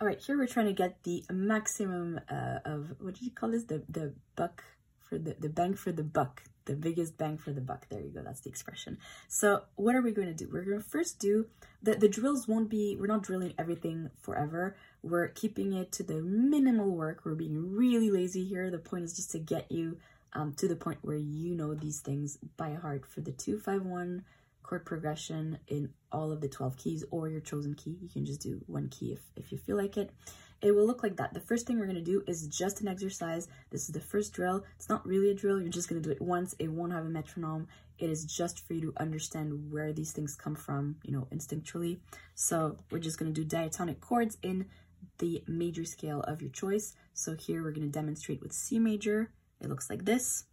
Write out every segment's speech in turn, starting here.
All right, here we're trying to get the maximum uh, of, what did you call this? The, the buck for the, the bang for the buck, the biggest bang for the buck. There you go, that's the expression. So what are we going to do? We're going to first do, the, the drills won't be, we're not drilling everything forever. We're keeping it to the minimal work. We're being really lazy here. The point is just to get you um, to the point where you know these things by heart for the 251 chord progression in all of the 12 keys or your chosen key. You can just do one key if, if you feel like it. It will look like that. The first thing we're going to do is just an exercise. This is the first drill. It's not really a drill. You're just going to do it once. It won't have a metronome. It is just for you to understand where these things come from, you know, instinctually. So we're just going to do diatonic chords in the major scale of your choice. So here we're going to demonstrate with C major. It looks like this.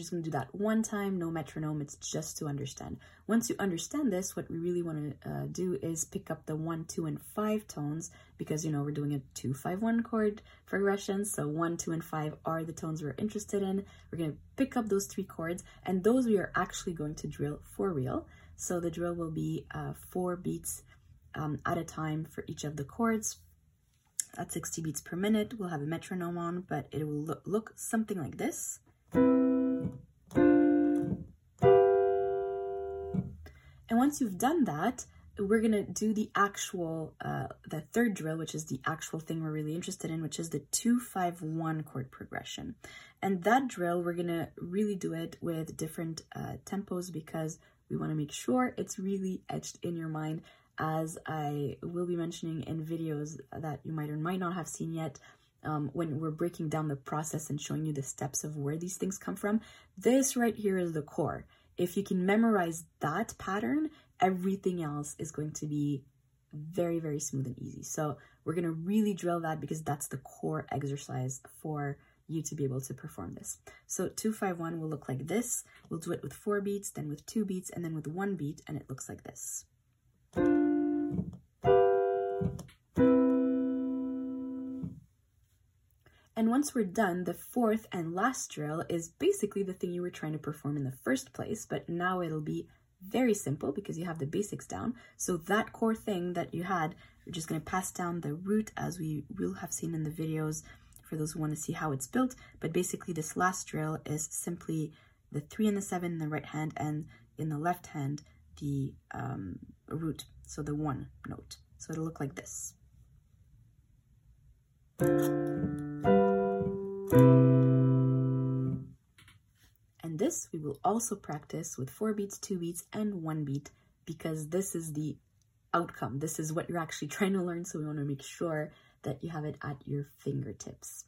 Just going to do that one time, no metronome. It's just to understand. Once you understand this, what we really want to uh, do is pick up the one, two, and five tones because, you know, we're doing a two, five, one chord progression. So one, two, and five are the tones we're interested in. We're going to pick up those three chords and those we are actually going to drill for real. So the drill will be uh, four beats um, at a time for each of the chords at 60 beats per minute. We'll have a metronome on, but it will look, look something like this. And once you've done that, we're going to do the actual, uh, the third drill, which is the actual thing we're really interested in, which is the 251 chord progression. And that drill, we're going to really do it with different uh, tempos because we want to make sure it's really etched in your mind as I will be mentioning in videos that you might or might not have seen yet um, when we're breaking down the process and showing you the steps of where these things come from. This right here is the core. If you can memorize that pattern, everything else is going to be very, very smooth and easy. So we're going to really drill that because that's the core exercise for you to be able to perform this. So 251 will look like this. We'll do it with four beats, then with two beats, and then with one beat, and it looks like this. Once we're done, the fourth and last drill is basically the thing you were trying to perform in the first place, but now it'll be very simple because you have the basics down. So that core thing that you had, we're just going to pass down the root as we will have seen in the videos for those who want to see how it's built. But basically this last drill is simply the three and the seven in the right hand and in the left hand, the um, root, so the one note. So it'll look like this. And this we will also practice with four beats, two beats, and one beat because this is the outcome. This is what you're actually trying to learn. So we want to make sure that you have it at your fingertips.